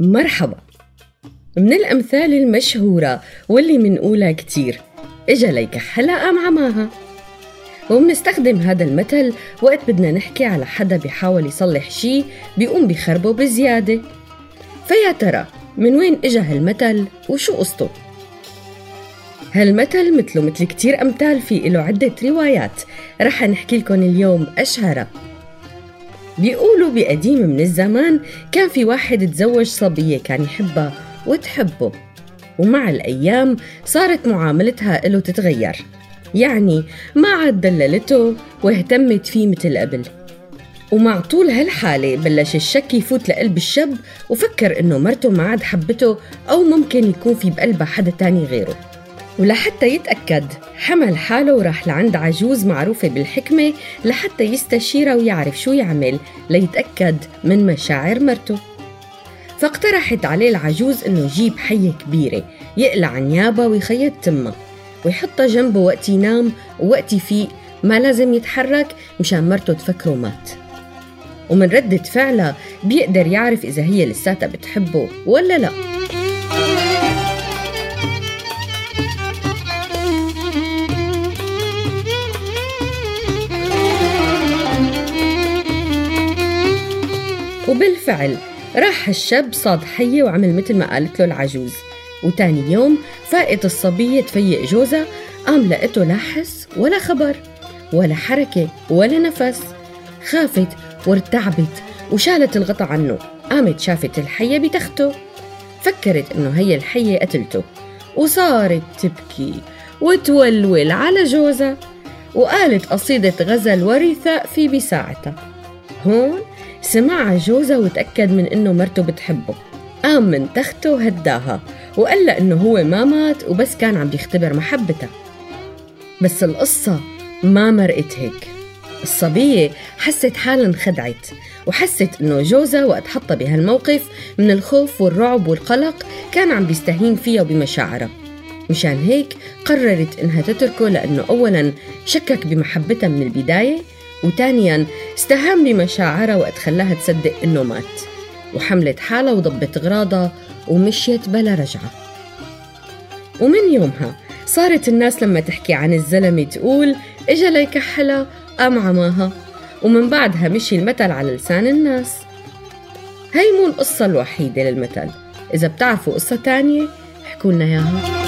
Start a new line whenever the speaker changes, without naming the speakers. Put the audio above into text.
مرحبا. من الأمثال المشهورة واللي منقولها كتير. إجا ليكحلها قام عماها وبنستخدم هذا المثل وقت بدنا نحكي على حدا بيحاول يصلح شي بيقوم بخربه بزيادة. فيا ترى من وين إجا هالمثل وشو قصته؟ هالمثل مثله مثل كتير أمثال في له عدة روايات. رح نحكي لكم اليوم أشهرها بيقولوا بقديم من الزمان كان في واحد تزوج صبية كان يحبها وتحبه. ومع الأيام صارت معاملتها له تتغير. يعني ما عاد دللته واهتمت فيه مثل قبل. ومع طول هالحالة بلش الشك يفوت لقلب الشاب وفكر إنه مرته ما عاد حبته أو ممكن يكون في بقلبها حدا تاني غيره. ولحتى يتأكد حمل حاله وراح لعند عجوز معروفة بالحكمة لحتى يستشيرها ويعرف شو يعمل ليتأكد من مشاعر مرته. فاقترحت عليه العجوز إنه يجيب حية كبيرة يقلع نيابها ويخيط تمها ويحطها جنبه وقت ينام ووقت يفيق ما لازم يتحرك مشان مرته تفكره مات. ومن ردة فعلها بيقدر يعرف إذا هي لساتها بتحبه ولا لأ. وبالفعل راح الشاب صاد حية وعمل مثل ما قالت له العجوز. وتاني يوم فاقت الصبية تفيق جوزها قام لقيته لا حس ولا خبر ولا حركة ولا نفس. خافت وارتعبت وشالت الغطا عنه قامت شافت الحية بتخته. فكرت إنه هي الحية قتلته وصارت تبكي وتولول على جوزها وقالت قصيدة غزل ورثاء في بساعتها. هون سمع جوزها وتأكد من إنه مرته بتحبه. قام من تخته وهداها وقال لها إنه هو ما مات وبس كان عم بيختبر محبتها. بس القصة ما مرقت هيك. الصبية حست حالها انخدعت وحست إنه جوزها وقت حطها بهالموقف من الخوف والرعب والقلق كان عم بيستهين فيها وبمشاعرها. مشان هيك قررت إنها تتركه لأنه أولاً شكك بمحبتها من البداية وثانيا استهان بمشاعرها وقت خلاها تصدق انه مات وحملت حالها وضبت اغراضها ومشيت بلا رجعة. ومن يومها صارت الناس لما تحكي عن الزلمة تقول إجا ليكحلها قام عماها. ومن بعدها مشي المثل على لسان الناس. هي مو القصة الوحيدة للمثل. إذا بتعرفوا قصة تانية احكوا لنا إياها.